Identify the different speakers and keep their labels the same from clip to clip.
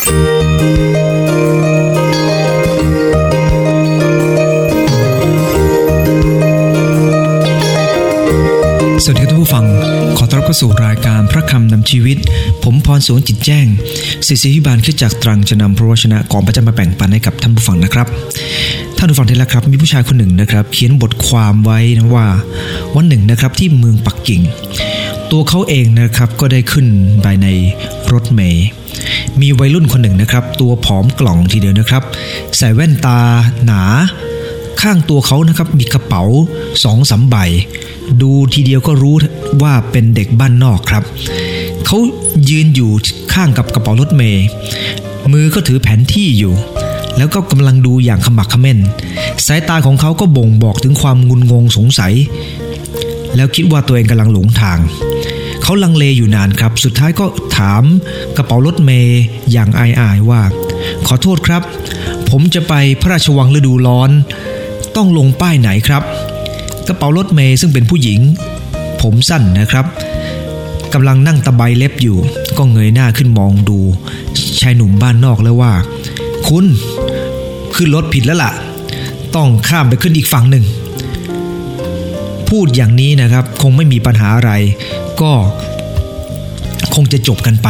Speaker 1: สวัสดีท่านผู้ฟัง ขอต้อนรับเข้าสู่รายการพระคำนำชีวิต ผมพรสวนจิตแจ้งศิษยิบาลขึ้นจากตรังจะนำพระวชนะของพระเจ้ามาแบ่งปันให้กับท่านผู้ฟังนะครับ ท่านผู้ฟังที่รักครับ มีผู้ชายคนหนึ่งนะครับ เขียนบทความไว้นะว่า วันหนึ่งนะครับที่เมืองปักกิ่ง ตัวเขาเองนะครับก็ได้ขึ้นไปในรถเมย์ มีวัยรุ่นคนหนึ่งนะครับ ตัวผอมกล่องทีเดียวนะครับ ใส่แว่นตาหนา ข้างตัวเขานะครับมีกระเป๋าสองสามใบ ดูทีเดียวก็รู้ว่าเป็นเด็กบ้านนอกครับ เขายืนอยู่ข้างกับกระเป๋ารถเมย์มือก็ถือแผนที่อยู่ แล้วก็กำลังดูอย่างขมักขม้น สายตาของเขาก็บ่งบอกถึงความงุนงงสงสัย แล้วคิดว่าตัวเองกำลังหลงทาง เขาลังเลอยู่นานครับ สุดท้ายก็ถามกระเป๋ารถเมย์อย่างอายๆว่า ขอโทษครับ ผมจะไปพระราชวังฤดูร้อน ต้องลงป้ายไหนครับ กระเป๋ารถเมย์ซึ่งเป็นผู้หญิง ผมสั้นนะครับกำลังนั่งตะไบเล็บอยู่ ก็เงยหน้าขึ้นมองดู ชายหนุ่มบ้านนอกแล้วว่า คุณขึ้นรถผิดแล้วล่ะ ต้องข้ามไปขึ้นอีกฝั่งหนึ่ง พูดอย่างนี้นะครับ คงไม่มีปัญหาอะไร ก็คงจะจบกันไป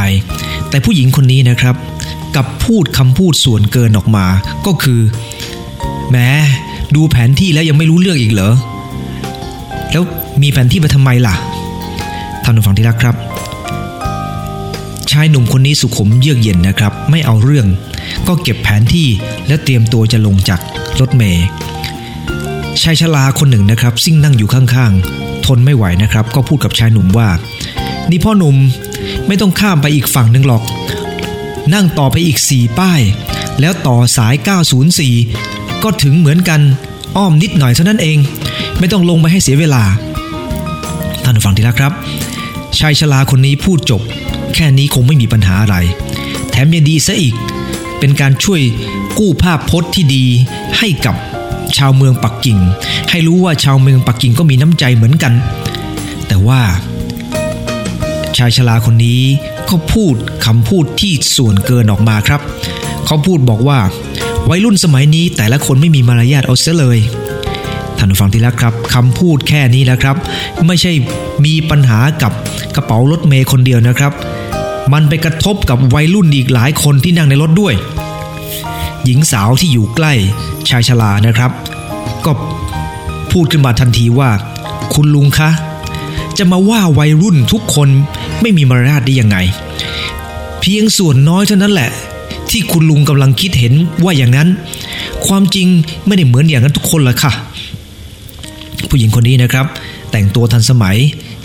Speaker 1: แต่ผู้หญิงคนนี้นะครับ กับพูดคำพูดส่วนเกินออกมา ก็คือแหมดูแผนที่แล้วยังไม่รู้เรื่องอีกเหรอ แล้วมีแผนที่มาทำไมล่ะท่านผู้ฟังที่รักครับ ชายหนุ่มคนนี้สุขุมเยือกเย็นนะครับ ไม่เอาเรื่อง ก็เก็บแผนที่แล้วเตรียมตัวจะลงจากรถเมย์ชายชราคนหนึ่งนะครับซิ่งนั่งอยู่ข้างๆ นไม่ไหวนะครับ ก็พูดกับชายหนุ่มว่า นี่พ่อหนุ่มไม่ต้องข้ามไปอีกฝั่งหนึ่งหรอก นั่งต่อไปอีก4ป้าย แล้วต่อสาย 904 ก็ถึงเหมือนกันอ้อมนิดหน่อยเท่านั้นเอง ไม่ต้องลงไปให้เสียเวลา ท่านฟังที่รักครับ ชายชราคนนี้พูดจบ แค่นี้คงไม่มีปัญหาอะไร แถมยังดีซะอีก เป็นการช่วยกู้ภาพพจน์ที่ดีให้กับ ชาวเมืองปักกิ่ง ให้รู้ว่าชาวเมืองปักกิ่งก็มีน้ำใจเหมือนกัน แต่ว่า ชายชราคนนี้ก็พูดคำพูดที่ส่วนเกินออกมาครับ เขาพูดบอกว่า วัยรุ่นสมัยนี้แต่ละคนไม่มีมารยาทเอาเสียเลยท่านผู้ฟังที่รักครับคำพูดแค่นี้นะครับ ไม่ใช่มีปัญหากับกระเป๋ารถเมย์คนเดียวนะครับ มันไปกระทบกับวัยรุ่นอีกหลายคนที่นั่งในรถด้วย หญิงสาวที่อยู่ใกล้ ชายชรานะครับ ก็พูดขึ้นมาทันทีว่า คุณลุงคะ จะมาว่าวัยรุ่นทุกคนไม่มีมารยาทได้ยังไง เพียงส่วนน้อยเท่านั้นแหละ ที่คุณลุงกำลังคิดเห็นว่าอย่างนั้น ความจริงไม่ได้เหมือนอย่างนั้นทุกคนละค่ะ ผู้หญิงคนนี้นะครับ แต่งตัวทันสมัย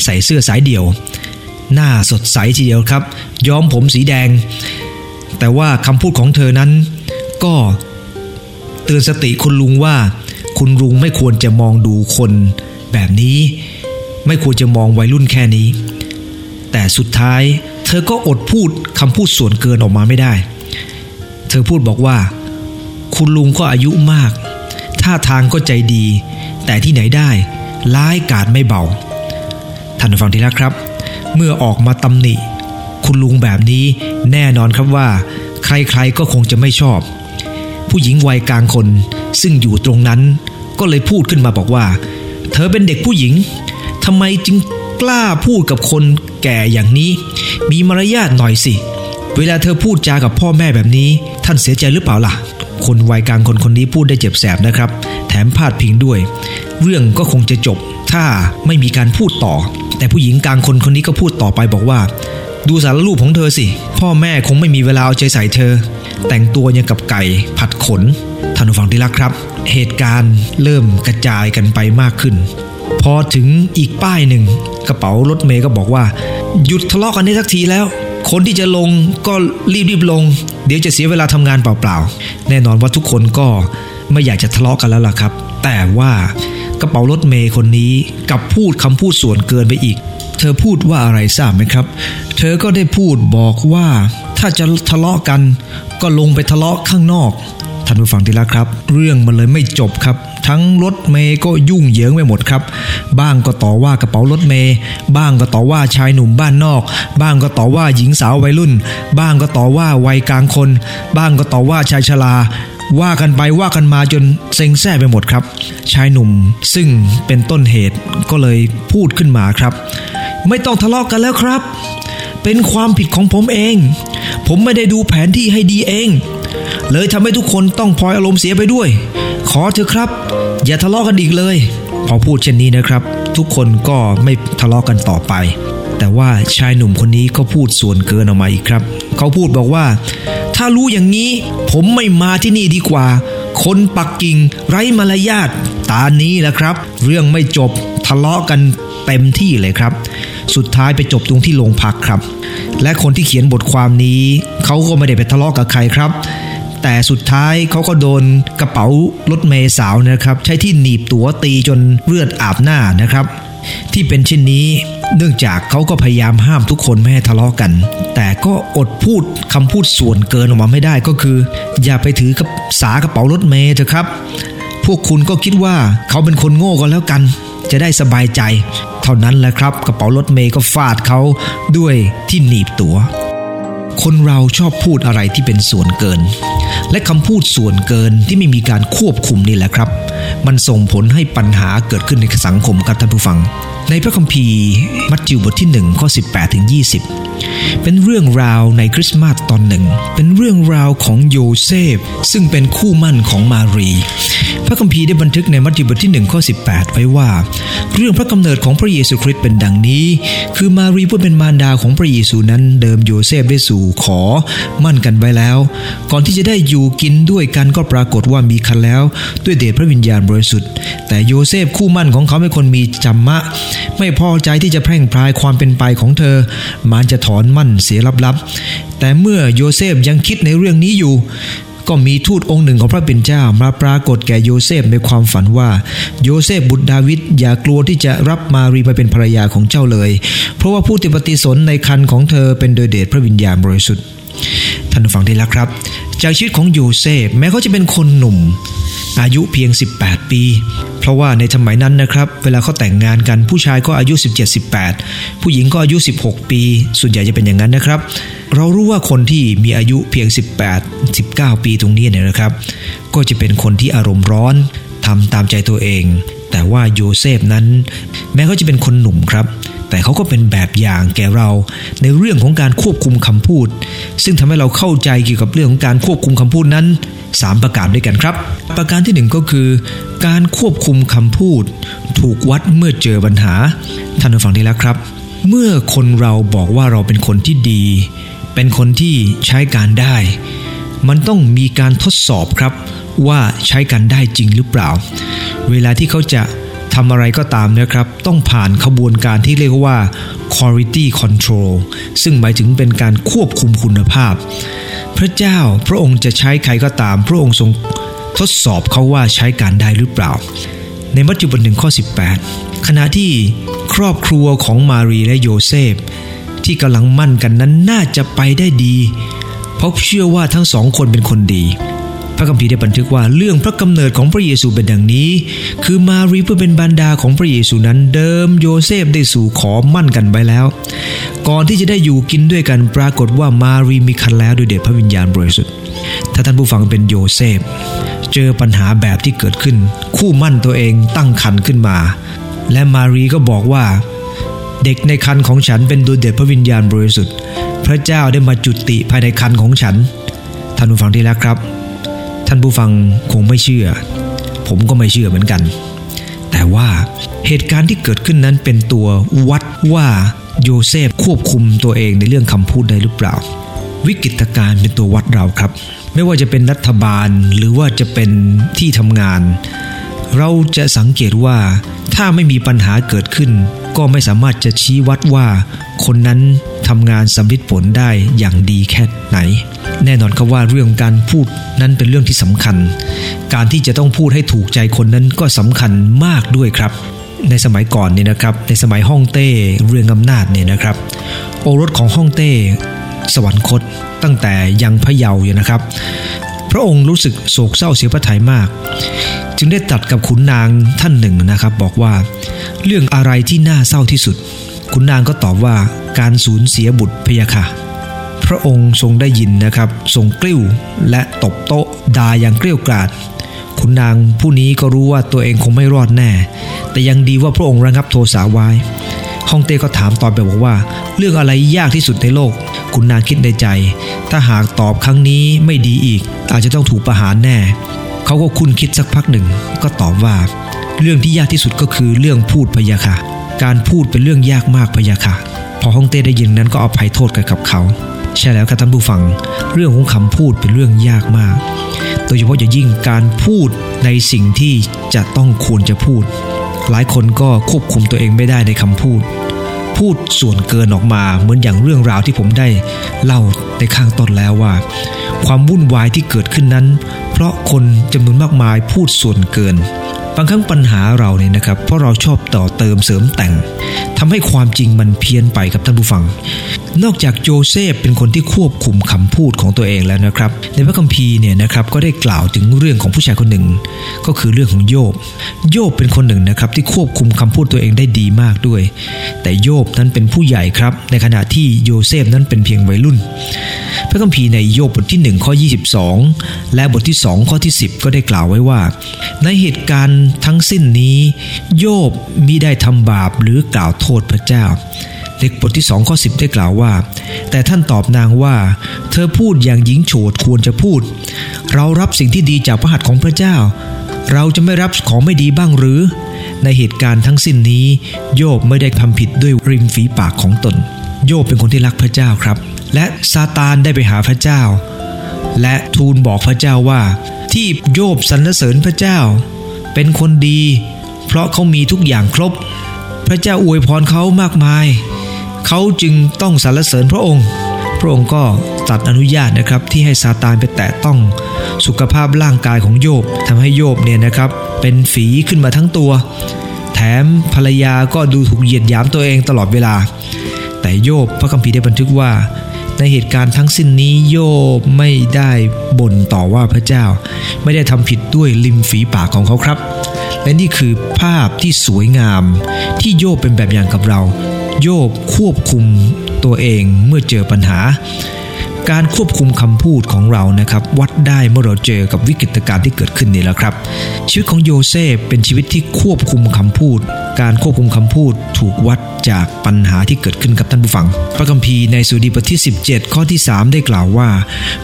Speaker 1: ใส่เสื้อสายเดี่ยว หน้าสดใสทีเดียวครับ ย้อมผมสีแดง แต่ว่าคำพูดของเธอนั้น ก็ เตือนสติคุณลุงว่า คุณลุงไม่ควรจะมองดูคนแบบนี้ ไม่ควรจะมองวัยรุ่นแค่นี้ แต่สุดท้าย เธอก็อดพูดคำพูดส่วนเกินออกมาไม่ได้ เธอพูดบอกว่า คุณลุงก็อายุมาก ท่าทางก็ใจดี แต่ที่ไหนได้ร้ายกาจไม่เบาท่านฟังที่รักครับ เมื่อออกมาตำหนิ คุณลุงแบบนี้แน่นอนครับว่า ใครๆก็คงจะไม่ชอบ ผู้หญิงวัยกลางคน ซึ่งอยู่ตรงนั้น ก็เลยพูดขึ้นมาบอกว่า เธอเป็นเด็กผู้หญิงทำไมจึงกล้าพูดกับคนแก่อย่างนี้ มีมารยาทหน่อยสิ เวลาเธอพูดจากับพ่อแม่แบบนี้ ท่านเสียใจหรือเปล่าล่ะ คนวัยกลางคนคนนี้พูดได้เจ็บแสบนะครับ แถมพาดพิงด้วย เรื่องก็คงจะจบ ถ้าไม่มีการพูดต่อ แต่ผู้หญิงกลางคนคนนี้ก็พูดต่อไปบอกว่า ดูสารรูปของเธอสิ พ่อแม่คงไม่มีเวลาเอาใจใส่เธอ แต่งตัวยังกับไก่ผัดขนท่านผู้ฟังที่รักครับ เหตุการณ์เริ่มกระจายกันไปมากขึ้น พอถึงอีกป้ายหนึ่ง กระเป๋ารถเมย์ก็บอกว่า หยุดทะเลาะกันได้สักทีแล้ว คนที่จะลงก็รีบๆลง เดี๋ยวจะเสียเวลาทำงานเปล่าๆ แน่นอนว่าทุกคนก็ไม่อยากจะทะเลาะกันแล้วล่ะครับ แต่ว่ากระเป๋ารถเมย์คนนี้กลับพูดคำพูดส่วนเกินไปอีก เธอพูดว่าอะไรทราบไหมครับ เธอก็ได้พูดบอกว่าถ้าจะทะเลาะกัน ก็ลงไปทะเลาะข้างนอกท่านผู้ฟังที่รักครับ เรื่องมันเลยไม่จบครับ ทั้งรถเมย์ก็ยุ่งเหยิงไปหมดครับ บ้างก็ต่อว่ากระเป๋ารถเมย์บ้างก็ต่อว่าชายหนุ่มบ้านนอก บ้างก็ต่อว่าหญิงสาววัยรุ่น บ้างก็ต่อว่าวัยกลางคน บ้างก็ต่อว่าชายชราว่ากันไปว่ากันมาจนเซ็งแซ่ไปหมดครับ ชายหนุ่มซึ่งเป็นต้นเหตุก็เลยพูดขึ้นมาครับ ไม่ต้องทะเลาะกกันแล้วครับ เป็นความผิดของผมเอง ผมไม่ได้ดูแผนที่ให้ดีเอง เลยทำให้ทุกคนต้องพลอยอารมณ์เสียไปด้วย ขอเถอะครับ อย่าทะเลาะกันอีกเลย พอพูดเช่นนี้นะครับ ทุกคนก็ไม่ทะเลาะกันต่อไป แต่ว่าชายหนุ่มคนนี้ก็พูดส่วนเกินออกมาอีกครับ เขาพูดบอกว่า ถ้ารู้อย่างนี้ ผมไม่มาที่นี่ดีกว่า คนปักกิ่งไร้มารยาทตานี้แหละครับ เรื่องไม่จบทะเลาะกันเต็มที่เลยครับ สุดท้ายไปจบตรงที่โรงพักครับ และคนที่เขียนบทความนี้ เขาก็ไม่ได้ไปทะเลาะกับใครครับ แต่สุดท้ายเขาก็โดนกระเป๋ารถเมย์สาวนะครับใช้ที่หนีบตัวตีจนเลือดอาบหน้านะครับที่เป็นเช่นนี้เนื่องจากเขาก็พยายามห้ามทุกคนไม่ให้ทะเลาะกัน แต่ก็อดพูดคำพูดส่วนเกินออกมาไม่ได้ก็คือ อย่าไปถือกับสากระเป๋ารถเมย์เถอะครับ พวกคุณก็คิดว่าเขาเป็นคนโง่ก็แล้วกัน จะได้สบายใจ เท่านั้นแหละครับ กระเป๋ารถเมย์ก็ฟาดเขาด้วยที่หนีบตัว๋ว คนเราชอบพูดอะไรที่เป็นส่วนเกิน และคำพูดส่วนเกินที่ไม่มีการควบคุมนี่แหละครับ มันส่งผลให้ปัญหาเกิดขึ้นในสังคมครับท่านผู้ฟัง ในพระคัมภีร์มัทธิวบทที่1ข้อ18ถึง20 เป็นเรื่องราวในคริสต์มาสตอนหนึ่ง เป็นเรื่องราวของโยเซฟ ซึ่งเป็นคู่หมั้นของมารี พระคัมภีร์ได้บันทึกในมัทธิวบทที่1ข้อ18 ไว้ว่า เรื่องพระกำเนิดของพระเยซูคริสต์เป็นดังนี้ คือมารีผู้เป็นมารดาของพระเยซูนั้นเดิมโยเซฟได้สู่ขอหมั้นกันไว้แล้ว ก่อนที่จะได้อยู่กินด้วยกันก็ปรากฏว่ามีครรภ์แล้ว ด้วยเดชพระวิญญาณบริสุทธิ์ แต่โยเซฟคู่หมั้นของเขาเป็นคนมีธรรมะ ไม่พอใจที่จะแพร่งพรายความเป็นไปของเธอ มันจะถอนหมั้นเสียลับๆแต่เมื่อโยเซฟยังคิดในเรื่องนี้อยู่ ก็มีทูตองค์หนึ่งของพระเป็นเจ้ามาปรากฏแก่โยเซฟในความฝันว่า โยเซฟบุตรดาวิดอย่ากลัวที่จะรับมารีไปเป็นภรรยาของเจ้าเลย เพราะว่าผู้ที่ปฏิสนธิในครรภ์ของเธอเป็นโดยเดชพระวิญญาณบริสุทธิ์ ท่านผู้ฟังที่รักครับ จากชีวิตของโยเซฟแม้เขาจะเป็นคนหนุ่ม อายุเพียง 18 ปี เพราะว่าในสมัยนั้นนะครับ เวลาเขาแต่งงานกันผู้ชายก็อายุ 17-18 ผู้หญิงก็อายุ 16 ปี ส่วนใหญ่จะเป็นอย่างนั้นนะครับ เรารู้ว่าคนที่มีอายุเพียง 18 19 ปีตรงนี้เนี่ยนะครับ ก็จะเป็นคนที่อารมณ์ร้อนทำตามใจตัวเอง แต่ว่าโยเซฟนั้น แม้เขาจะเป็นคนหนุ่มครับ แต่เขาก็เป็นแบบอย่างแก่เราในเรื่องของการควบคุมคำพูด ซึ่งทำให้เราเข้าใจเกี่ยวกับเรื่องของการควบคุมคำพูดนั้น 3 ประการด้วยกันครับ ประการที่ 1 ก็คือ การควบคุมคำพูด ถูกวัดเมื่อเจอปัญหาท่านผู้ฟังที่แล้วครับ เมื่อคนเราบอกว่าเราเป็นคนที่ดี เป็นคนที่ใช้การได้ มันต้องมีการทดสอบครับว่าใช้กันได้จริงหรือเปล่า เวลาที่เขาจะ ทำอะไรก็ตามนะครับ ต้องผ่านขบวนการที่เรียกว่า quality control ซึ่งหมายถึงเป็นการควบคุมคุณภาพ พระเจ้าพระองค์จะใช้ใครก็ตาม พระองค์ทรงทดสอบเขาว่าใช้การได้หรือเปล่า ในมัทธิวบทหนึ่งข้อ 18 ขณะที่ครอบครัวของมารีและโยเซฟที่กำลังหมั้นกันนั้นน่าจะไปได้ดี เพราะเชื่อว่าทั้งสองคนเป็นคนดี พระคัมภีร์ได้บันทึกว่าเรื่องพระกำเนิดของพระเยซูเป็นดังนี้ คือมารีเพื่อเป็นบรรดาของพระเยซูนั้น เดิมโยเซฟได้สู่ขอหมั้นกันไว้แล้ว ก่อนที่จะได้อยู่กินด้วยกันปรากฏว่ามารีมีครรภ์แล้วด้วยเดชพระวิญญาณบริสุทธิ์ถ้าท่านผู้ฟังเป็นโยเซฟ เจอปัญหาแบบที่เกิดขึ้น คู่หมั้นตัวเองตั้งครรภ์ขึ้นมา และมารีก็บอกว่า เด็กในครรภ์ของฉันเป็นโดยเดชพระวิญญาณบริสุทธิ์ พระเจ้าได้มาจุติภายในครรภ์ของฉันท่านผู้ฟังที่รักครับ ท่านผู้ฟังคงไม่เชื่อ ผมก็ไม่เชื่อเหมือนกัน แต่ว่าเหตุการณ์ที่เกิดขึ้นนั้นเป็นตัววัดว่าโยเซฟควบคุมตัวเองในเรื่องคำพูดได้หรือเปล่า วิกฤตการณ์เป็นตัววัดเราครับ ไม่ว่าจะเป็นรัฐบาลหรือว่าจะเป็นที่ทำงาน เราจะสังเกตว่าถ้าไม่มีปัญหาเกิดขึ้น ก็ไม่สามารถจะชี้วัดว่า คนนั้นทำงานสำเร็จผลได้อย่างดีแค่ไหน แน่นอนครับว่าเรื่องการพูดนั้นเป็นเรื่องที่สำคัญ การที่จะต้องพูดให้ถูกใจคนนั้นก็สำคัญมากด้วยครับ ในสมัยก่อนเนี่ยนะครับ ในสมัยฮ่องเต้เรืองอำนาจเนี่ยนะครับ โอรสของฮ่องเต้สวรรคตตั้งแต่ยังพะเยาอยู่นะครับ ระองค์รู้สึกโศกเศร้าเสียพระทัยมาก จึงได้ตัดกับขุนนางท่านหนึ่งนะครับ บอกว่า เรื่องอะไรที่น่าเศร้าที่สุด ขุนนางก็ตอบว่าการสูญเสียบุตรพยาค่ะ พระองค์ทรงได้ยินนะครับ ทรงกลิ้วและตบโต๊ะด่าอย่างเกลี้ยกล่อดขุนนางผู้นี้ก็รู้ว่าตัวเองคงไม่รอดแน่ แต่ยังดีว่าพระองค์ระงับโทสะไว้ ฮองเต้ก็ถามตอบไปบอกว่า เรื่องอะไรยากที่สุดในโลกขุนนางคิดในใจ ถ้าหากตอบครั้งนี้ไม่ดีอีก อาจจะต้องถูกประหารแน่ เขาก็คุ้นคิดสักพักหนึ่ง ก็ตอบว่า เรื่องที่ยากที่สุดก็คือเรื่องพูดพยาค่ะ การพูดเป็นเรื่องยากมากพยาค่ะ พอฮองเต้ได้ยินนั้นก็เอาภัยโทษกันกับเขาใช่แล้วครับท่านผู้ฟัง เรื่องของคำพูดเป็นเรื่องยากมาก โดยเฉพาะอย่างยิ่งการพูดในสิ่งที่จะต้องควรจะพูด หลายคนก็ควบคุมตัวเองไม่ได้ในคำพูด พูดส่วนเกินออกมาเหมือนอย่างเรื่องราวที่ผมได้เล่าในข้างต้นแล้วว่า ความวุ่นวายที่เกิดขึ้นนั้น เพราะคนจำนวนมากมายพูดส่วนเกินบางครั้งปัญหาเราเนี่ยนะครับเพราะเราชอบต่อเติมเสริมแต่งทำให้ความจริงมันเพี้ยนไปกับท่านผู้ฟัง นอกจากโยเซฟเป็นคนที่ควบคุมคำพูดของตัวเองแล้วนะครับ ในพระคัมภีร์เนี่ยนะครับก็ได้กล่าวถึงเรื่องของผู้ชายคนหนึ่ง ก็คือเรื่องของโยบ โยบเป็นคนหนึ่งนะครับที่ควบคุมคำพูดตัวเองได้ดีมากด้วย แต่โยบนั้นเป็นผู้ใหญ่ครับ ในขณะที่โยเซฟนั้นเป็นเพียงวัยรุ่น พระคัมภีร์ในโยบบทที่1ข้อ22 และบทที่ 2 ข้อที่ 10 ก็ได้กล่าวไว้ว่า ในเหตุการณ์ทั้งสิ้นนี้ โยบมิได้ทำบาปหรือกล่าวโทษพระเจ้า เล็กบทที่2ข้อ10 ได้กล่าวว่า แต่ท่านตอบนางว่า เธอพูดอย่างหญิงโฉดควรจะพูด เรารับสิ่งที่ดีจากพระหัตถ์ของพระเจ้า เราจะไม่รับของไม่ดีบ้างหรือ ในเหตุการณ์ทั้งสิ้นนี้ โยบไม่ได้ทำผิดด้วยริมฝีปากของตน โยบเป็นคนที่รักพระเจ้าครับ และซาตานได้ไปหาพระเจ้า และทูลบอกพระเจ้าว่า ที่โยบสรรเสริญพระเจ้า เป็นคนดี เพราะเขามีทุกอย่างครบ พระเจ้าอวยพรเขามากมาย เขาจึงต้องสรรเสริญพระองค์ พระองค์ก็ตัดอนุญาตนะครับที่ให้ซาตานไปแตะต้องสุขภาพร่างกายของโยบทำให้โยบเนี่ยนะครับเป็นฝีขึ้นมาทั้งตัว แถมภรรยาก็ดูถูกเหยียดหยามตัวเองตลอดเวลา แต่โยบพระคัมภีร์ได้บันทึกว่า ในเหตุการณ์ทั้งสิ้นนี้โยบไม่ได้บ่นต่อว่าพระเจ้า ไม่ได้ทำผิดด้วยริมฝีปากของเขาครับและนี่คือภาพที่สวยงามที่โยบเป็นแบบอย่างกับเรา โยบควบคุมตัวเองเมื่อเจอปัญหา การควบคุมคำพูดของเรานะครับ วัดได้เมื่อเราเจอกับวิกฤตการณ์ที่เกิดขึ้นนี่แหละครับ ชีวิตของโยเซฟเป็นชีวิตที่ควบคุมคำพูด การควบคุมคำพูดถูกวัดจากปัญหาที่เกิดขึ้นกับท่านผู้ฟัง พระคัมภีร์ในสุดีบทที่ 17 ข้อที่ 3 ได้กล่าวว่า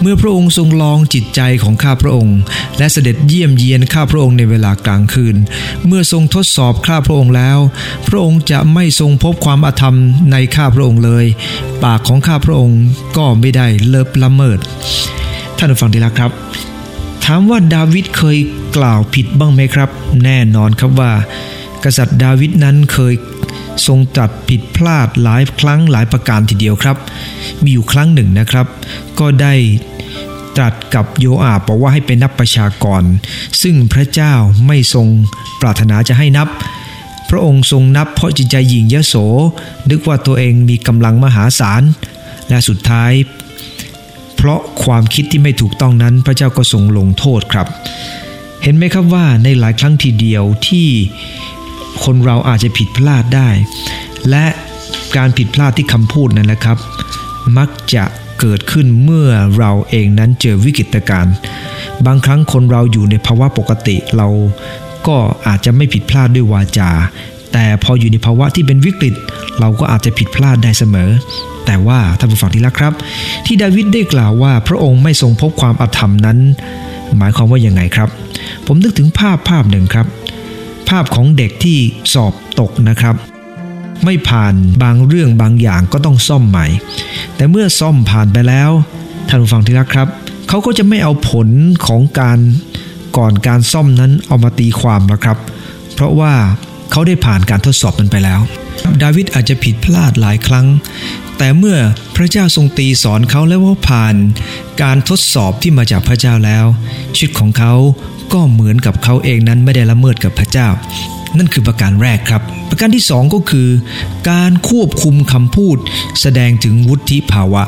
Speaker 1: เมื่อพระองค์ทรงลองจิตใจของข้าพระองค์ และเสด็จเยี่ยมเยียนข้าพระองค์ในเวลากลางคืน เมื่อทรงทดสอบข้าพระองค์แล้ว พระองค์จะไม่ทรงพบความอาธรรมในข้าพระองค์เลย ปากของข้าพระองค์ก็ไม่ได้เลิบละเมิด ท่านผู้ฟังที่รักครับ ถามว่าดาวิดเคยกล่าวผิดบ้างไหมครับ แน่นอนครับว่า กษัตริย์ดาวิดนั้นเคยทรงตรัสผิดพลาดหลายครั้งหลายประการทีเดียวครับ มีอยู่ครั้งหนึ่งนะครับ ก็ได้ตรัสกับโยอาบบอกว่าให้ไปนับประชากร ซึ่งพระเจ้าไม่ทรงปรารถนาจะให้นับ พระองค์ทรงนับเพราะจิตใจหยิ่งยโส นึกว่าตัวเองมีกำลังมหาศาล และสุดท้าย เพราะความคิดที่ไม่ถูกต้องนั้นพระเจ้าก็ทรงลงโทษครับ เห็นไหมครับว่าในหลายครั้งทีเดียวที่คนเราอาจจะผิดพลาดได้ และการผิดพลาดที่คำพูดนั่นแหละครับ มักจะเกิดขึ้นเมื่อเราเองนั้นเจอวิกฤตการณ์บางครั้งคนเราอยู่ในภาวะปกติเราก็อาจจะไม่ผิดพลาดด้วยวาจา แต่พออยู่ในภาวะที่เป็นวิกฤต เราก็อาจจะผิดพลาดได้เสมอ แต่ว่าท่านผู้ฟังที่รักครับ ที่ดาวิดได้กล่าวว่าพระองค์ไม่ทรงพบความอาธรรมนั้น หมายความว่าอยังไงครับ ผมนึกถึงภาพภาพหนึ่งครับ ภาพของเด็กที่สอบตกนะครับ ไม่ผ่านบางเรื่องบางอย่างก็ต้องซ่อมใหม่ แต่เมื่อซ่อมผ่านไปแล้วท่านผู้ฟังที่รักครับเขาก็จะไม่เอาผลของการก่อนการซ่อมนั้นเอามาตีความแล้วครับ เพราะว่า เขาได้ผ่านการทดสอบมันไปแล้ว ดาวิดอาจจะผิดพลาดหลายครั้ง แต่เมื่อพระเจ้าทรงตีสอนเขาแล้วว่าผ่านการทดสอบที่มาจากพระเจ้าแล้ว ชีวิตของเขาก็เหมือนกับเขาเองนั้นไม่ได้ละเมิดกับพระเจ้า นั่นคือประการแรกครับ ประการที่สองก็คือ การควบคุมคำพูด แสดงถึงวุฒิภาวะ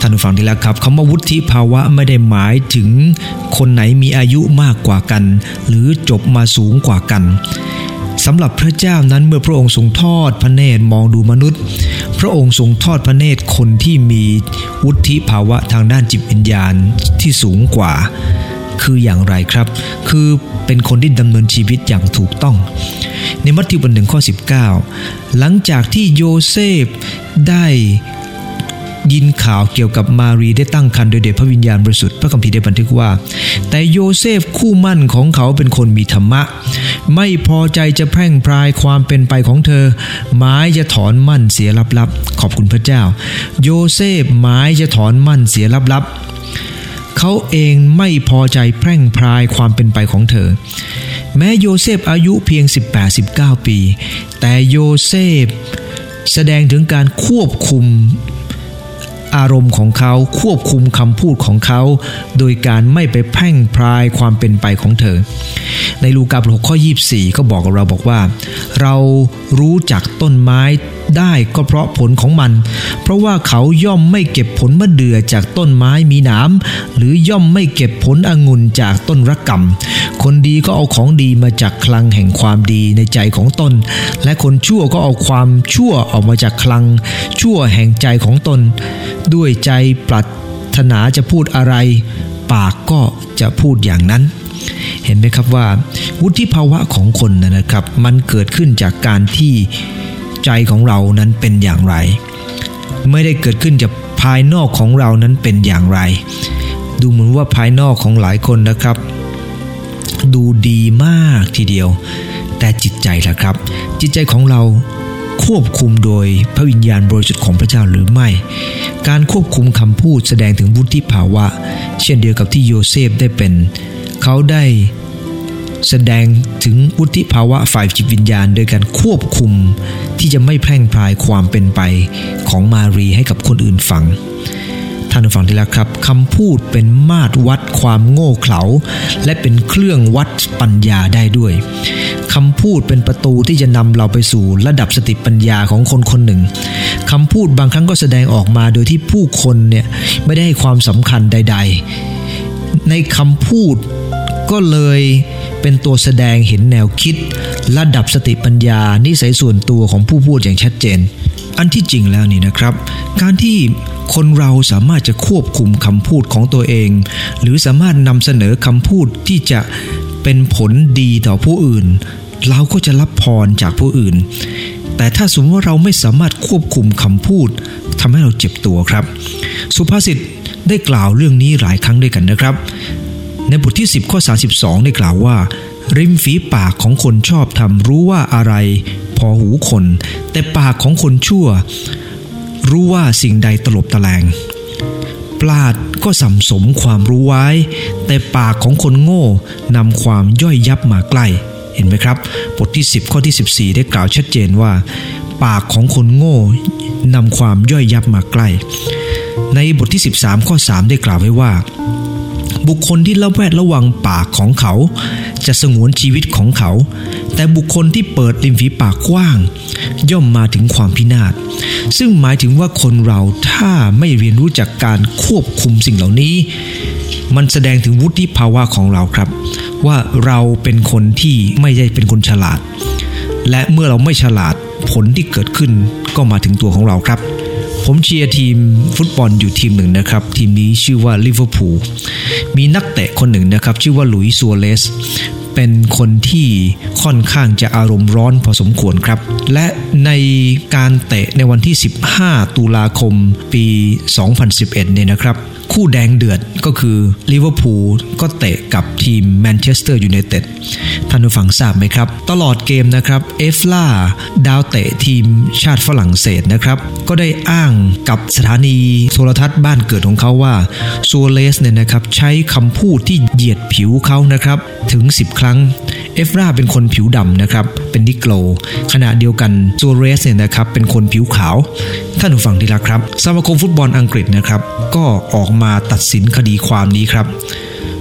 Speaker 1: ท่านผู้ฟังที่แล้วครับคำว่าวุฒิภาวะไม่ได้หมายถึงคนไหนมีอายุมากกว่ากัน หรือจบมาสูงกว่ากัน สำหรับพระเจ้านั้นเมื่อพระองค์ทรงทอดพระเนตรมองดูมนุษย์ พระองค์ทรงทอดพระเนตรคนที่มีวุฒิภาวะทางด้านจิตวิญญาณที่สูงกว่า คืออย่างไรครับ คือเป็นคนที่ดำเนินชีวิตอย่างถูกต้อง ในมัทธิวบทหนึ่งข้อ 19 หลังจากที่โยเซฟได้ ยินข่าวเกี่ยวกับมารีได้ตั้งครรภ์โดยเดชพระวิญญาณบริสุทธิ์พระคัมภีร์ได้บันทึกว่า แต่โยเซฟคู่หมั้นของเขาเป็นคนมีธรรมะ ไม่พอใจจะแพร่งพรายความเป็นไปของเธอ หมายจะถอนหมั้นเสียลับๆขอบคุณพระเจ้า โยเซฟหมายจะถอนหมั้นเสียลับๆเขาเองไม่พอใจแพร่งพรายความเป็นไปของเธอแม้โยเซฟอายุเพียง 18-19 ปี แต่โยเซฟแสดงถึงการควบคุม อารมณ์ของเขาควบคุมคำพูดของเขา โดยการไม่ไปแพ่งพรายความเป็นไปของเธอ ในลูกาบทข้อ 24 ก็บอกกับเราบอกว่า เรารู้จักต้นไม้ได้ก็เพราะผลของมัน เพราะว่าเขาย่อมไม่เก็บผลมะเดื่อจากต้นไม้มีหนามหรือย่อมไม่เก็บผลองุ่นจากต้นรักกำ คนดีก็เอาของดีมาจากคลังแห่งความดีในใจของตน และคนชั่วก็เอาความชั่วออกมาจากคลัง ชั่วแห่งใจของตน ด้วยใจปรารถนาจะพูดอะไร ปากก็จะพูดอย่างนั้นเห็นไหมครับว่าวุฒิภาวะของคนนะครับ มันเกิดขึ้นจากการที่ใจของเรานั้นเป็นอย่างไร ไม่ได้เกิดขึ้นจากภายนอกของเรานั้นเป็นอย่างไร ดูเหมือนว่าภายนอกของหลายคนนะครับ ดูดีมากทีเดียว แต่จิตใจล่ะครับ จิตใจของเราควบคุมโดยพระวิญญาณบริสุทธิ์ของพระเจ้าหรือไม่ การควบคุมคำพูดแสดงถึงวุฒิภาวะ เช่นเดียวกับที่โยเซฟได้เป็น เขาได้แสดงถึงวุฒิภาวะฝ่ายจิตวิญญาณ โดยการควบคุมที่จะไม่แพร่งพรายความเป็นไปของมารีให้กับคนอื่นฟัง ท่านฟังที่แล้วครับคำพูดเป็นมาตรวัดความโง่เขลา และเป็นเครื่องวัดปัญญาได้ด้วยคำพูดเป็นประตูที่จะนำเราไปสู่ระดับสติปัญญาของคนคนหนึ่งคำพูดบางครั้งก็แสดงออกมาโดยที่ผู้คนเนี่ยไม่ได้ให้ความสำคัญใด ๆ ในคำพูดก็เลยเป็นตัวแสดงเห็นแนวคิด ระดับสติปัญญา นิสัยส่วนตัวของผู้พูดอย่างชัดเจน อันที่จริงแล้วนี่นะครับ การที่ คนเราสามารถจะควบคุมคำพูดของตัวเอง หรือสามารถนำเสนอคำพูดที่จะเป็นผลดีต่อผู้อื่น เราก็จะรับพรจากผู้อื่น แต่ถ้าสมมติว่าเราไม่สามารถควบคุมคำพูดทำให้เราเจ็บตัวครับ สุภาษิตได้กล่าวเรื่องนี้หลายครั้งด้วยกันนะครับ ในบทที่ 10 ข้อ 32 ได้กล่าวว่า ริมฝีปากของคนชอบทำรู้ว่าอะไร พอหูคน แต่ปากของคนชั่ว รู้ว่าสิ่งใดตลบตะแลงปลาดก็สัมสมความรู้ไว้ แต่ปากของคนโง่นำความย่อยยับมาใกล้ เห็นไหมครับ บทที่ 10 ข้อที่ 14 ได้กล่าวชัดเจนว่า ปากของคนโง่นำความย่อยยับมาใกล้ ในบทที่ 13 ข้อ 3 ได้กล่าวไว้ว่า บุคคลที่ละแวดระวังปากของเขา จะสงวนชีวิตของเขา แต่บุคคลที่เปิดริมฝีปากกว้าง ย่อมมาถึงความพินาศ ซึ่งหมายถึงว่าคนเราถ้าไม่เรียนรู้จากการควบคุมสิ่งเหล่านี้ มันแสดงถึงวุฒิภาวะของเราครับ ว่าเราเป็นคนที่ไม่ได้เป็นคนฉลาด และเมื่อเราไม่ฉลาดผลที่เกิดขึ้นก็มาถึงตัวของเราครับ ผมเชียร์ทีมฟุตบอลอยู่ทีมหนึ่งนะครับ ทีมนี้ชื่อว่าลิเวอร์พูลมีนักเตะคนหนึ่งนะครับ ชื่อว่าหลุยส์ซัวเรส เป็นคนที่ค่อนข้างจะอารมณ์ร้อนพอสมควรครับ และในการเตะในวันที่ 15 ตุลาคมปี 2011 เนี่ยนะครับคู่แดงเดือดก็คือลิเวอร์พูลก็เตะกับทีมแมนเชสเตอร์ยูไนเต็ดท่านผู้ฟังทราบไหมครับ ตลอดเกมนะครับเอฟล่าดาวเตะทีมชาติฝรั่งเศสนะครับ ก็ได้อ้างกับสถานีโทรทัศน์บ้านเกิดของเขาว่าซัวเลสเนี่ยนะครับใช้คำพูดที่เหยียดผิวเขานะครับถึง 10 ครั้งเอฟราเป็นคนผิวดำนะครับ เป็นนิโกลขณะเดียวกันซัวเรสเนี่ยนะครับ เป็นคนผิวขาว ท่านผู้ฟังที่รักครับ สมาคมฟุตบอลอังกฤษนะครับ ก็ออกมาตัดสินคดีความนี้ครับ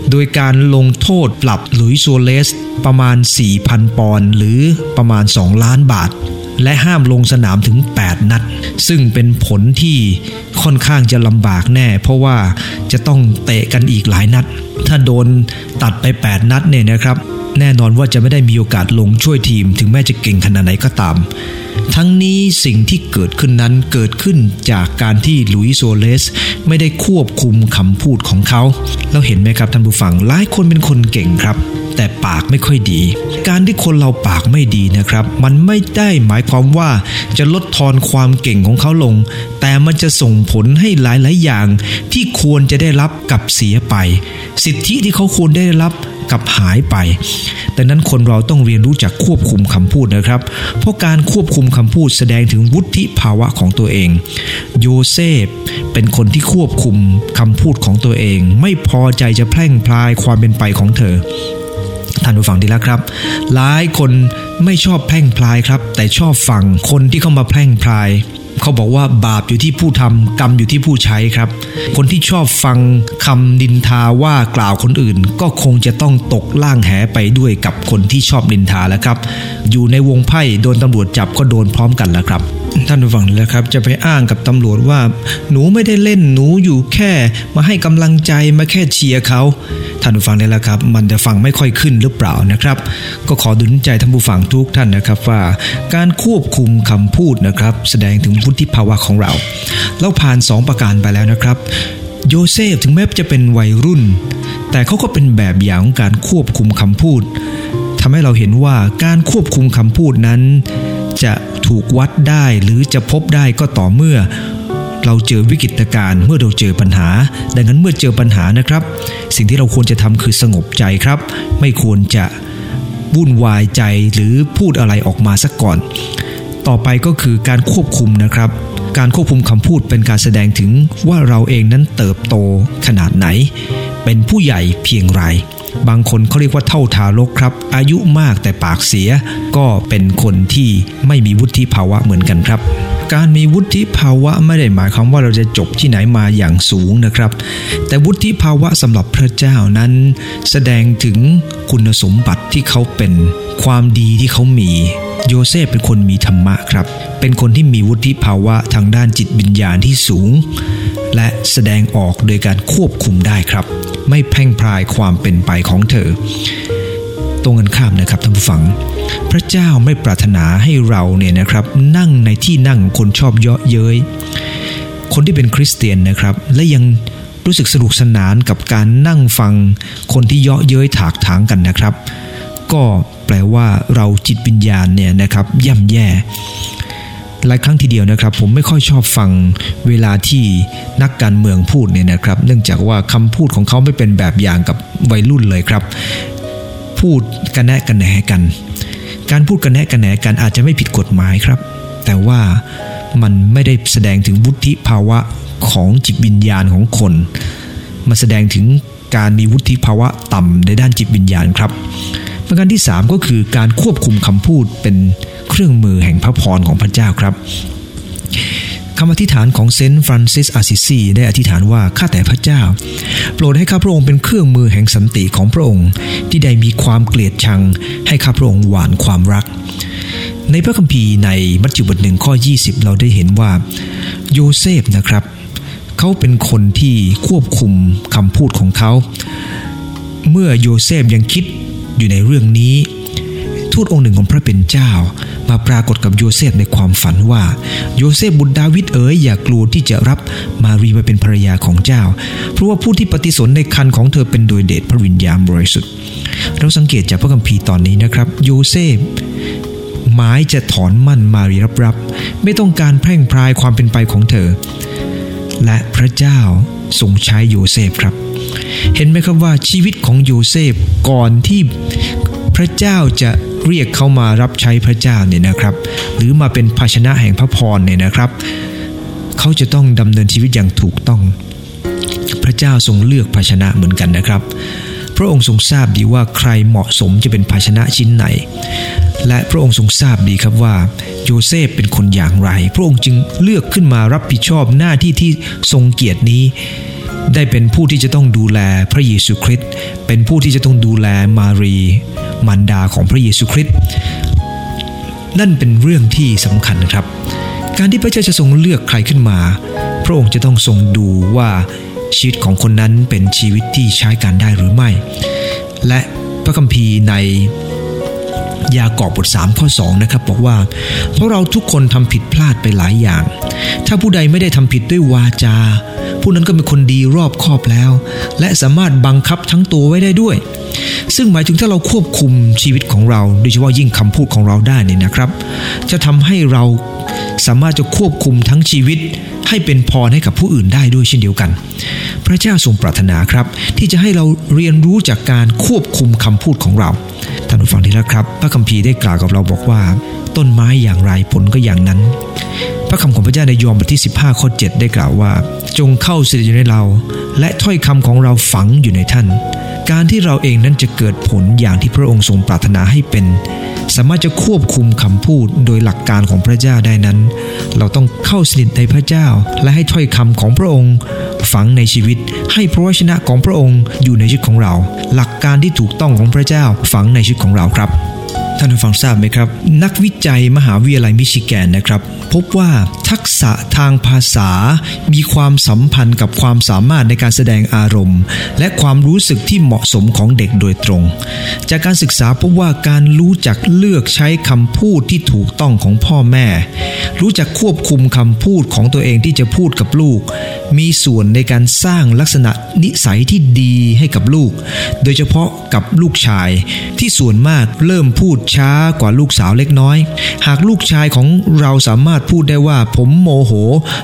Speaker 1: โดยการลงโทษปรับหลุยซัวเรสประมาณ 4,000 ปอนด์หรือประมาณ 2 ล้านบาท และห้ามลงสนามถึง 8 นัด ซึ่งเป็นผลที่ค่อนข้างจะลำบากแน่ เพราะว่าจะต้องเตะกันอีกหลายนัด ถ้าโดนตัดไป 8 นัดเนี่ยนะครับ แน่นอนว่าจะไม่ได้มีโอกาสลงช่วยทีม ถึงแม้จะเก่งขนาดไหนก็ตาม ทั้งนี้สิ่งที่เกิดขึ้นนั้นเกิดขึ้นจากการที่ลุยโซเลสไม่ได้ควบคุมคำพูดของเขาแล้วเห็นไหมครับท่านผู้ฟังหลายคนเป็นคนเก่งครับ แต่ปากไม่ค่อยดี การที่คนเราปากไม่ดีนะครับ มันไม่ได้หมายความว่าจะลดทอนความเก่งของเขาลง แต่มันจะส่งผลให้หลาย ๆ อย่าง ที่ควรจะได้รับกับเสียไป สิทธิที่เขาควรได้รับกับหายไปดังนั้นคนเราต้องเรียนรู้จักควบคุมคำพูดนะครับ เพราะการควบคุมคำพูดแสดงถึงวุฒิภาวะของตัวเอง โยเซฟเป็นคนที่ควบคุมคำพูดของตัวเอง ไม่พอใจจะแพร่งพลายความเป็นไปของเธอท่านผู้ฟังดีแล้วครับ หลายคนไม่ชอบแพร่งพลายครับ แต่ชอบฟังคนที่เข้ามาแพร่งพลาย เขาบอกว่าบาปอยู่ที่ผู้ทำกรรมอยู่ที่ผู้ใช้ครับ คนที่ชอบฟังคำดินทาว่ากล่าวคนอื่น ก็คงจะต้องตกล่างแหไปด้วยกับคนที่ชอบดินทาแล้วครับ อยู่ในวงไพ่โดนตำรวจจับก็โดนพร้อมกันแล้วครับ ท่านผู้ฟังเลยครับ จะไปอ้างกับตำรวจว่า หนูไม่ได้เล่นหนูอยู่แค่มาให้กำลังใจมาแค่เชียร์เขาท่านผู้ฟังนี่แหละครับ มันจะฟังไม่ค่อยขึ้นหรือเปล่านะครับ ก็ขอดุลใจท่านผู้ฟังทุกท่านนะครับว่า การควบคุมคำพูดนะครับ แสดงถึงวุฒิภาวะของเรา เราผ่าน 2 ประการไปแล้วนะครับโยเซฟถึงแม้จะเป็นวัยรุ่น แต่เขาก็เป็นแบบอย่างของการควบคุมคำพูดทำให้เราเห็นว่าการควบคุมคำพูดนั้น จะถูกวัดได้หรือจะพบได้ก็ต่อเมื่อ เราเจอวิกฤตการณ์เมื่อเราเจอปัญหา ดังนั้นเมื่อเจอปัญหานะครับ สิ่งที่เราควรจะทำคือสงบใจครับ ไม่ควรจะวุ่นวายใจหรือพูดอะไรออกมาสักก่อน ต่อไปก็คือการควบคุมนะครับ การควบคุมคำพูดเป็นการแสดงถึงว่าเราเองนั้นเติบโตขนาดไหน เป็นผู้ใหญ่เพียงไร บางคนเขาเรียกว่าเท่าทารกครับ อายุมากแต่ปากเสีย ก็เป็นคนที่ไม่มีวุฒิภาวะเหมือนกันครับ การมีวุฒิภาวะไม่ได้หมายความว่าเราจะจบที่ไหนมาอย่างสูงนะครับ แต่วุฒิภาวะสำหรับพระเจ้านั้น แสดงถึงคุณสมบัติที่เขาเป็นความดีที่เขามีโยเซฟเป็นคนมีธรรมะครับ เป็นคนที่มีวุฒิภาวะทางด้านจิตวิญญาณที่สูง และแสดงออกโดยการควบคุมได้ครับ ไม่แพ่งพรายความเป็นไปของเธอ ตรงกันข้ามนะครับท่านผู้ฟัง พระเจ้าไม่ปรารถนาให้เราเนี่ยนะครับนั่งในที่นั่งของคนชอบเยาะเย้ยคนที่เป็นคริสเตียนนะครับ และยังรู้สึกสนุกสนานกับการนั่งฟังคนที่เยาะเย้ยถากถางกันนะครับ ก็แปลว่าเราจิตวิญญาณเนี่ยนะครับย่ำแย่ หลายครั้งทีเดียวนะครับ ผมไม่ค่อยชอบฟังเวลาที่นักการเมืองพูดเนี่ยนะครับ เนื่องจากว่าคำพูดของเขาไม่เป็นแบบอย่างกับวัยรุ่นเลยครับ พูดกันแนะกันแหนกัน การพูดกันแนะกันแหนกันอาจจะไม่ผิดกฎหมายครับ แต่ว่ามันไม่ได้แสดงถึงวุฒิภาวะของจิตวิญญาณของคน มันแสดงถึงการมีวุฒิภาวะต่ำในด้านจิตวิญญาณครับ ประการที่ 3 ก็คือการควบคุมคำพูดเป็น เครื่องมือแห่งพระพรของพระเจ้าครับคำอธิษฐานของเซนต์ฟรานซิสอาซิซีได้อธิษฐานว่าข้าแต่พระเจ้า โปรดให้ข้าพระองค์เป็นเครื่องมือแห่งสันติของพระองค์ ที่ใดมีความเกลียดชัง ให้ข้าพระองค์หว่านความรัก ในพระคัมภีร์ในมัทธิวบทหนึ่งข้อ 20 เราได้เห็นว่า โยเซฟนะครับ เขาเป็นคนที่ควบคุมคำพูดของเขา เมื่อโยเซฟยังคิดอยู่ในเรื่องนี้ ทูตองค์หนึ่งของพระเป็นเจ้า มาปรากฏกับโยเซฟในความฝันว่า โยเซฟบุตรดาวิดเอ๋ยอย่ากลัวที่จะรับมารีมาเป็นภรรยาของเจ้า เพราะว่าผู้ที่ปฏิสนธิในครรภ์ของเธอเป็นโดยเดชพระวิญญาณบริสุทธิ์ เราสังเกตจากพระคัมภีร์ตอนนี้นะครับ โยเซฟหมายจะถอนหมั้นมารีลับๆไม่ต้องการแพร่งพรายความเป็นไปของเธอ และพระเจ้าทรงใช้โยเซฟครับ เห็นไหมครับว่าชีวิตของโยเซฟก่อนที่พระเจ้าจะ เรียกเขามารับใช้พระเจ้าเนี่ยนะครับ หรือมาเป็นภาชนะแห่งพระพรเนี่ยนะครับ เขาจะต้องดำเนินชีวิตอย่างถูกต้อง พระเจ้าทรงเลือกภาชนะเหมือนกันนะครับ พระองค์ทรงทราบดีว่าใครเหมาะสมจะเป็นภาชนะชิ้นไหน และพระองค์ทรงทราบดีครับว่าโยเซฟเป็นคนอย่างไร พระองค์จึงเลือกขึ้นมารับผิดชอบหน้าที่ที่ทรงเกียรตินี้ ได้เป็นผู้ที่จะต้องดูแลพระเยซูคริสต์เป็นผู้ที่จะต้องดูแลมารีมารดาของพระเยซูคริสต์นั่นเป็นเรื่องที่สำคัญนะครับ การที่พระเจ้าจะทรงเลือกใครขึ้นมา พระองค์จะต้องทรงดูว่าชีวิตของคนนั้นเป็นชีวิตที่ใช้การได้หรือไม่ และพระคัมภีร์ในยากอบบท3ข้อ2นะครับบอกว่า เพราะเราทุกคนทำผิดพลาดไปหลายอย่าง ถ้าผู้ใดไม่ได้ทำผิดด้วยวาจา ผู้นั้นก็เป็นคนดีรอบคอบแล้ว และสามารถบังคับทั้งตัวไว้ได้ด้วย ซึ่งหมายถึงถ้าเราควบคุมชีวิตของเรา โดยเฉพาะยิ่งคำพูดของเราได้เนี่ยนะครับ จะทำให้เราสามารถจะควบคุมทั้งชีวิต ให้เป็นพรให้กับผู้อื่นได้ด้วยเช่นเดียวกัน พระเจ้าทรงปรารถนาครับ ที่จะให้เราเรียนรู้จากการควบคุมคำพูดของเราท่านผู้ฟังที่รักครับ พระคัมภีร์ได้กล่าวกับเราบอกว่า ต้นไม้อย่างไรผลก็อย่างนั้น ระคำของพระเจ้าในยอห์นบทที่ 15ข้อ7ได้กล่าวว่า จงเข้าสิทธิอยู่ในเรา และถ้อยคำของเราฝังอยู่ในท่าน การที่เราเองนั้นจะเกิดผลอย่างที่พระองค์ทรงปรารถนาให้เป็น สามารถจะควบคุมคำพูดโดยหลักการของพระเจ้าได้นั้น เราต้องเข้าสนิทในพระเจ้า และให้ถ้อยคำของพระองค์ ฝังในชีวิต ให้พระวจนะของพระองค์อยู่ในชีวิตของเรา หลักการที่ถูกต้องของพระเจ้าฝังในชีวิตของเราครับานผู้ฟังทราบไหมครับ นักวิจัยมหาวิทยาลัยมิชิแกนนะครับ พบว่าทักษะทางภาษา มีความสัมพันธ์กับความสามารถในการแสดงอารมณ์ และความรู้สึกที่เหมาะสมของเด็กโดยตรง จากการศึกษาพบว่าการรู้จักเลือกใช้คำพูดที่ถูกต้องของพ่อแม่ รู้จักควบคุมคำพูดของตัวเองที่จะพูดกับลูก มีส่วนในการสร้างลักษณะนิสัยที่ดีให้กับลูก โดยเฉพาะกับลูกชายที่ส่วนมากเริ่มพูดช้ากว่าลูกสาวเล็กน้อย หากลูกชายของเราสามารถพูดได้ว่าผมโมโห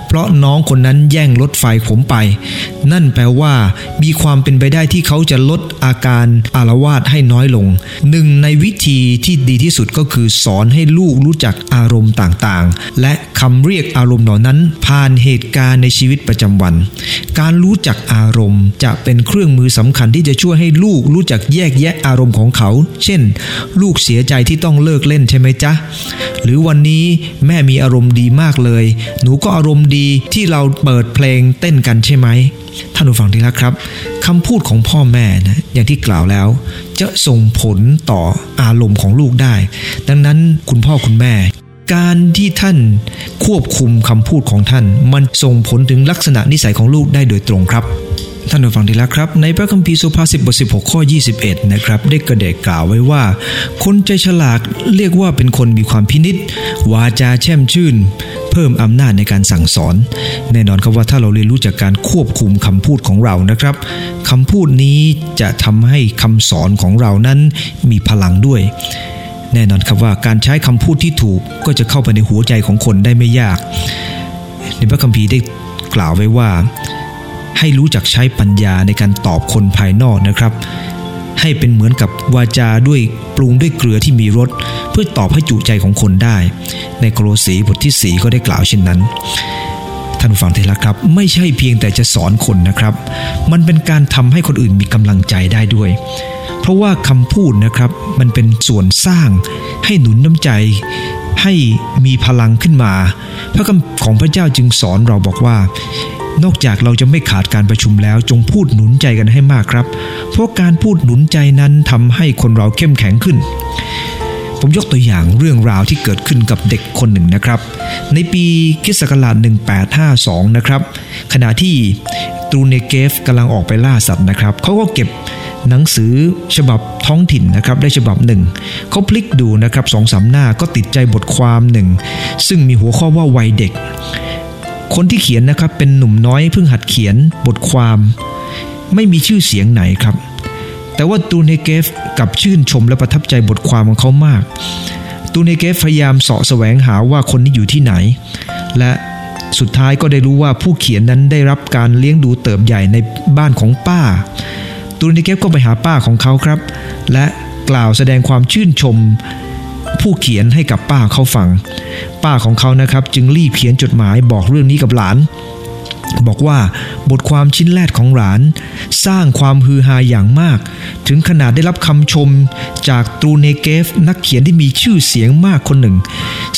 Speaker 1: เพราะน้องคนนั้นแย่งรถไฟผมไป นั่นแปลว่ามีความเป็นไปได้ที่เขาจะลดอาการอารวาสให้น้อยลง หนึ่งในวิธีที่ดีที่สุดก็คือสอนให้ลูกรู้จักอารมณ์ต่างๆ และคำเรียกอารมณ์เหล่านั้น ผ่านเหตุการณ์ในชีวิตประจำวัน การรู้จักอารมณ์จะเป็นเครื่องมือสำคัญที่จะช่วยให้ลูกรู้จักแยกแยะอารมณ์ของเขา เช่น ลูกเสียใจจที่ต้องเลิกเล่นใช่ไหมจ๊ะ หรือวันนี้แม่มีอารมณ์ดีมากเลย หนูก็อารมณ์ดีที่เราเปิดเพลงเต้นกันใช่ไหมท่านผู้ฟังที่รักครับคำพูดของพ่อแม่นะอย่างที่กล่าวแล้ว จะส่งผลต่ออารมณ์ของลูกได้ ดังนั้นคุณพ่อคุณแม่การที่ท่านควบคุมคำพูดของท่าน มันส่งผลถึงลักษณะนิสัยของลูกได้โดยตรงครับ ท่านผู้ฟังที่รักครับ ในพระคัมภีร์สุภาษิตบท16ข้อ 21 นะครับ ได้กระเดกกล่าวไว้ว่า คนใจฉลาดเรียกว่าเป็นคนมีความพินิษวาจาแช่มชื่น เพิ่มอำนาจในการสั่งสอน แน่นอนครับว่าถ้าเราเรียนรู้จากการควบคุมคำพูดของเรานะครับคำพูดนี้จะทำให้คำสอนของเรานั้นมีพลังด้วยแน่นอนครับว่าการใช้คำพูดที่ถูกก็จะเข้าไปในหัวใจของคนได้ไม่ยาก ในพระคัมภีร์ได้กล่าวไว้ว่า ให้รู้จักใช้ปัญญาในการตอบคนภายนอกนะครับ ให้เป็นเหมือนกับวาจาด้วยปรุงด้วยเกลือที่มีรสเพื่อตอบให้จุใจของคนได้ ในโครสีบทที่สีก็ได้กล่าวเช่นนั้น ท่านฟังที่รักครับ ไม่ใช่เพียงแต่จะสอนคนนะครับ มันเป็นการทำให้คนอื่นมีกำลังใจได้ด้วย เพราะว่าคำพูดนะครับมันเป็นส่วนสร้างให้หนุนน้ำใจให้มีพลังขึ้นมา พระคำของพระเจ้าจึงสอนเราบอกว่า นอกจากเราจะไม่ขาดการประชุมแล้วจงพูดหนุนใจกันให้มากครับ เพราะการพูดหนุนใจนั้นทำให้คนเราเข้มแข็งขึ้น ผมยกตัวอย่างเรื่องราวที่เกิดขึ้นกับเด็กคนหนึ่งนะครับ ในปีคิศักราช1852 นะครับ ขณะที่ตรูเนเกฟกำลังออกไปล่าสัตว์นะครับ เขาก็เก็บหนังสือฉบับท้องถิ่นนะครับได้ฉบับหนึ่งเขาพลิกดูนะครับสองสามหน้าก็ติดใจบทความหนึ่ง ซึ่งมีหัวข้อว่าวัยเด็ก คนที่เขียนนะครับเป็นหนุ่มน้อยเพิ่งหัดเขียนบทความ ไม่มีชื่อเสียงไหนครับ แต่ว่าตูเนเกฟกับชื่นชมและประทับใจบทความของเขามาก ตูเนเกฟพยายามเสาะแสวงหาว่าคนนี้อยู่ที่ไหน และสุดท้ายก็ได้รู้ว่าผู้เขียนนั้นได้รับการเลี้ยงดูเติบใหญ่ในบ้านของป้า ตูเนเกฟก็ไปหาป้าของเขาครับ และกล่าวแสดงความชื่นชม ผู้เขียนให้กับป้าเขาฟัง ป้าของเขานะครับจึงรีบเขียนจดหมายบอกเรื่องนี้กับหลาน บอกว่าบทความชิ้นแรกของหลาน สร้างความฮือฮาอย่างมาก ถึงขนาดได้รับคำชมจากตูเนเกฟนักเขียนที่มีชื่อเสียงมากคนหนึ่ง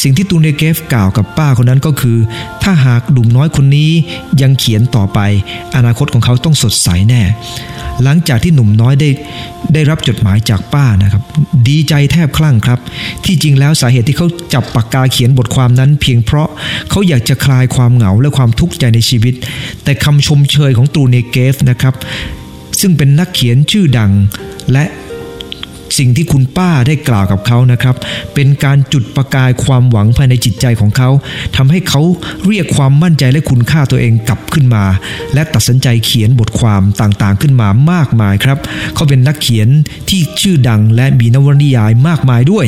Speaker 1: สิ่งที่ตูเนเกฟกล่าวกับป้าคนนั้นก็คือ ถ้าหากดุมน้อยคนนี้ยังเขียนต่อไป อนาคตของเขาต้องสดใสแน่ หลังจากที่หนุ่มน้อยได้ ได้รับจดหมายจากป้านะครับ ดีใจแทบคลั่งครับ ที่จริงแล้วสาเหตุที่เขาจับปากกาเขียนบทความนั้น เพียงเพราะเขาอยากจะคลายความเหงาและความทุกข์ใจในชีวิต แต่คำชมเชยของตูเนเกฟนะครับ ซึ่งเป็นนักเขียนชื่อดังและ สิ่งที่คุณป้าได้กล่าวกับเขานะครับ เป็นการจุดประกายความหวังภายในจิตใจของเขาทำให้เขาเรียกความมั่นใจและคุณค่าตัวเองกลับขึ้นมา และตัดสินใจเขียนบทความต่างๆ ขึ้นมามากมายครับ เขาเป็นนักเขียนที่ชื่อดังและมีนวนิยายมากมายด้วย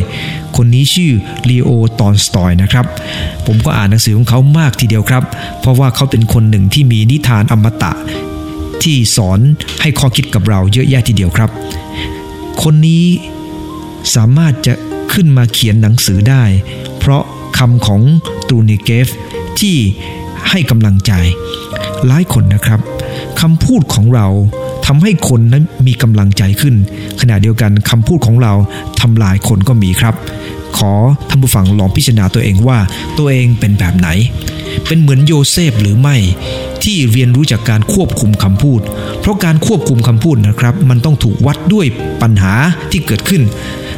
Speaker 1: คนนี้ชื่อลีโอตอนสตอยนะครับ ผมก็อ่านหนังสือของเขามากทีเดียวครับ เพราะว่าเขาเป็นคนหนึ่งที่มีนิทานอมตะที่สอนให้ข้อคิดกับเราเยอะแยะทีเดียวครับ คนนี้สามารถจะขึ้นมาเขียนหนังสือได้ เพราะคำของตูนิเกฟที่ให้กำลังใจ หลายคนนะครับคำพูดของเราทำให้คนนั้นมีกำลังใจขึ้น ขณะเดียวกันคำพูดของเราทำลายคนก็มีครับ ขอท่านผู้ฟังลองพิจารณาตัวเองว่าตัวเองเป็นแบบไหน เป็นเหมือนโยเซฟหรือไม่ ที่เรียนรู้จากการควบคุมคำพูด เพราะการควบคุมคำพูดนะครับ มันต้องถูกวัดด้วยปัญหาที่เกิดขึ้น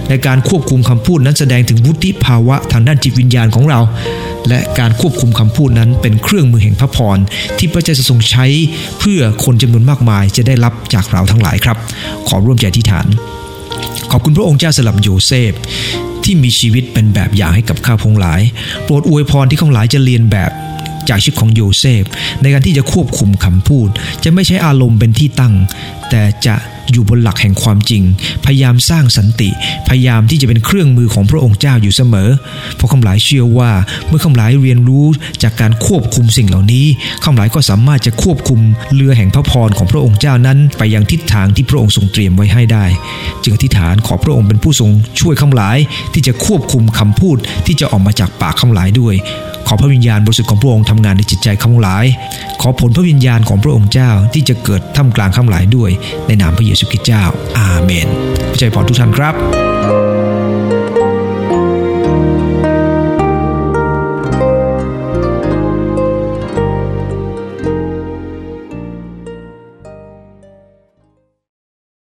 Speaker 1: ในการควบคุมคำพูดนั้นแสดงถึงวุฒิภาวะทางด้านจิตวิญญาณของเรา และการควบคุมคำพูดนั้นเป็นเครื่องมือแห่งพระพรที่พระเจ้าจะทรงใช้เพื่อคนจำนวนมากมายจะได้รับจากเราทั้งหลายครับ ขอร่วมใจอธิษฐาน ขอบคุณพระองค์เจ้าสำหรับโยเซฟที่มีชีวิตเป็นแบบอย่างให้กับข้าพระองค์ทั้งหลาย โปรดอวยพรที่ข้าพระองค์ทั้งหลายจะเลียนแบบ จากชีวิตของโยเซฟ ในการที่จะควบคุมคำพูด จะไม่ใช้อารมณ์เป็นที่ตั้ง แต่จะอยู่บนหลักแห่งความจริง พยายามสร้างสันติ พยายามที่จะเป็นเครื่องมือของพระองค์เจ้าอยู่เสมอ เพราะข้าพระองค์ทั้งหลายเชื่อว่าเมื่อข้าพระองค์ทั้งหลายเรียนรู้จากการควบคุมสิ่งเหล่านี้ข้าพระองค์ทั้งหลายก็สามารถจะควบคุมเรือแห่งพระพรของพระองค์เจ้านั้น ไปยังทิศทางที่พระองค์ทรงเตรียมไว้ให้ได้ จึงอธิษฐานขอพระองค์เป็นผู้ทรงช่วยคำหลายที่จะควบคุมคำพูดที่จะออกมาจากปากคำหลายด้วย ขอพระวิญญาณบริสุทธิ์ของพระองค์ทำงานในจิตใจข้าหลาย ขอผลพระวิญญาณของพระองค์เจ้าที่จะเกิดท่ามกลางข้าหลายด้วย ในนามพระเยซูคริสต์เจ้า อาเมนพระเจ้าพรทุกท่านครับ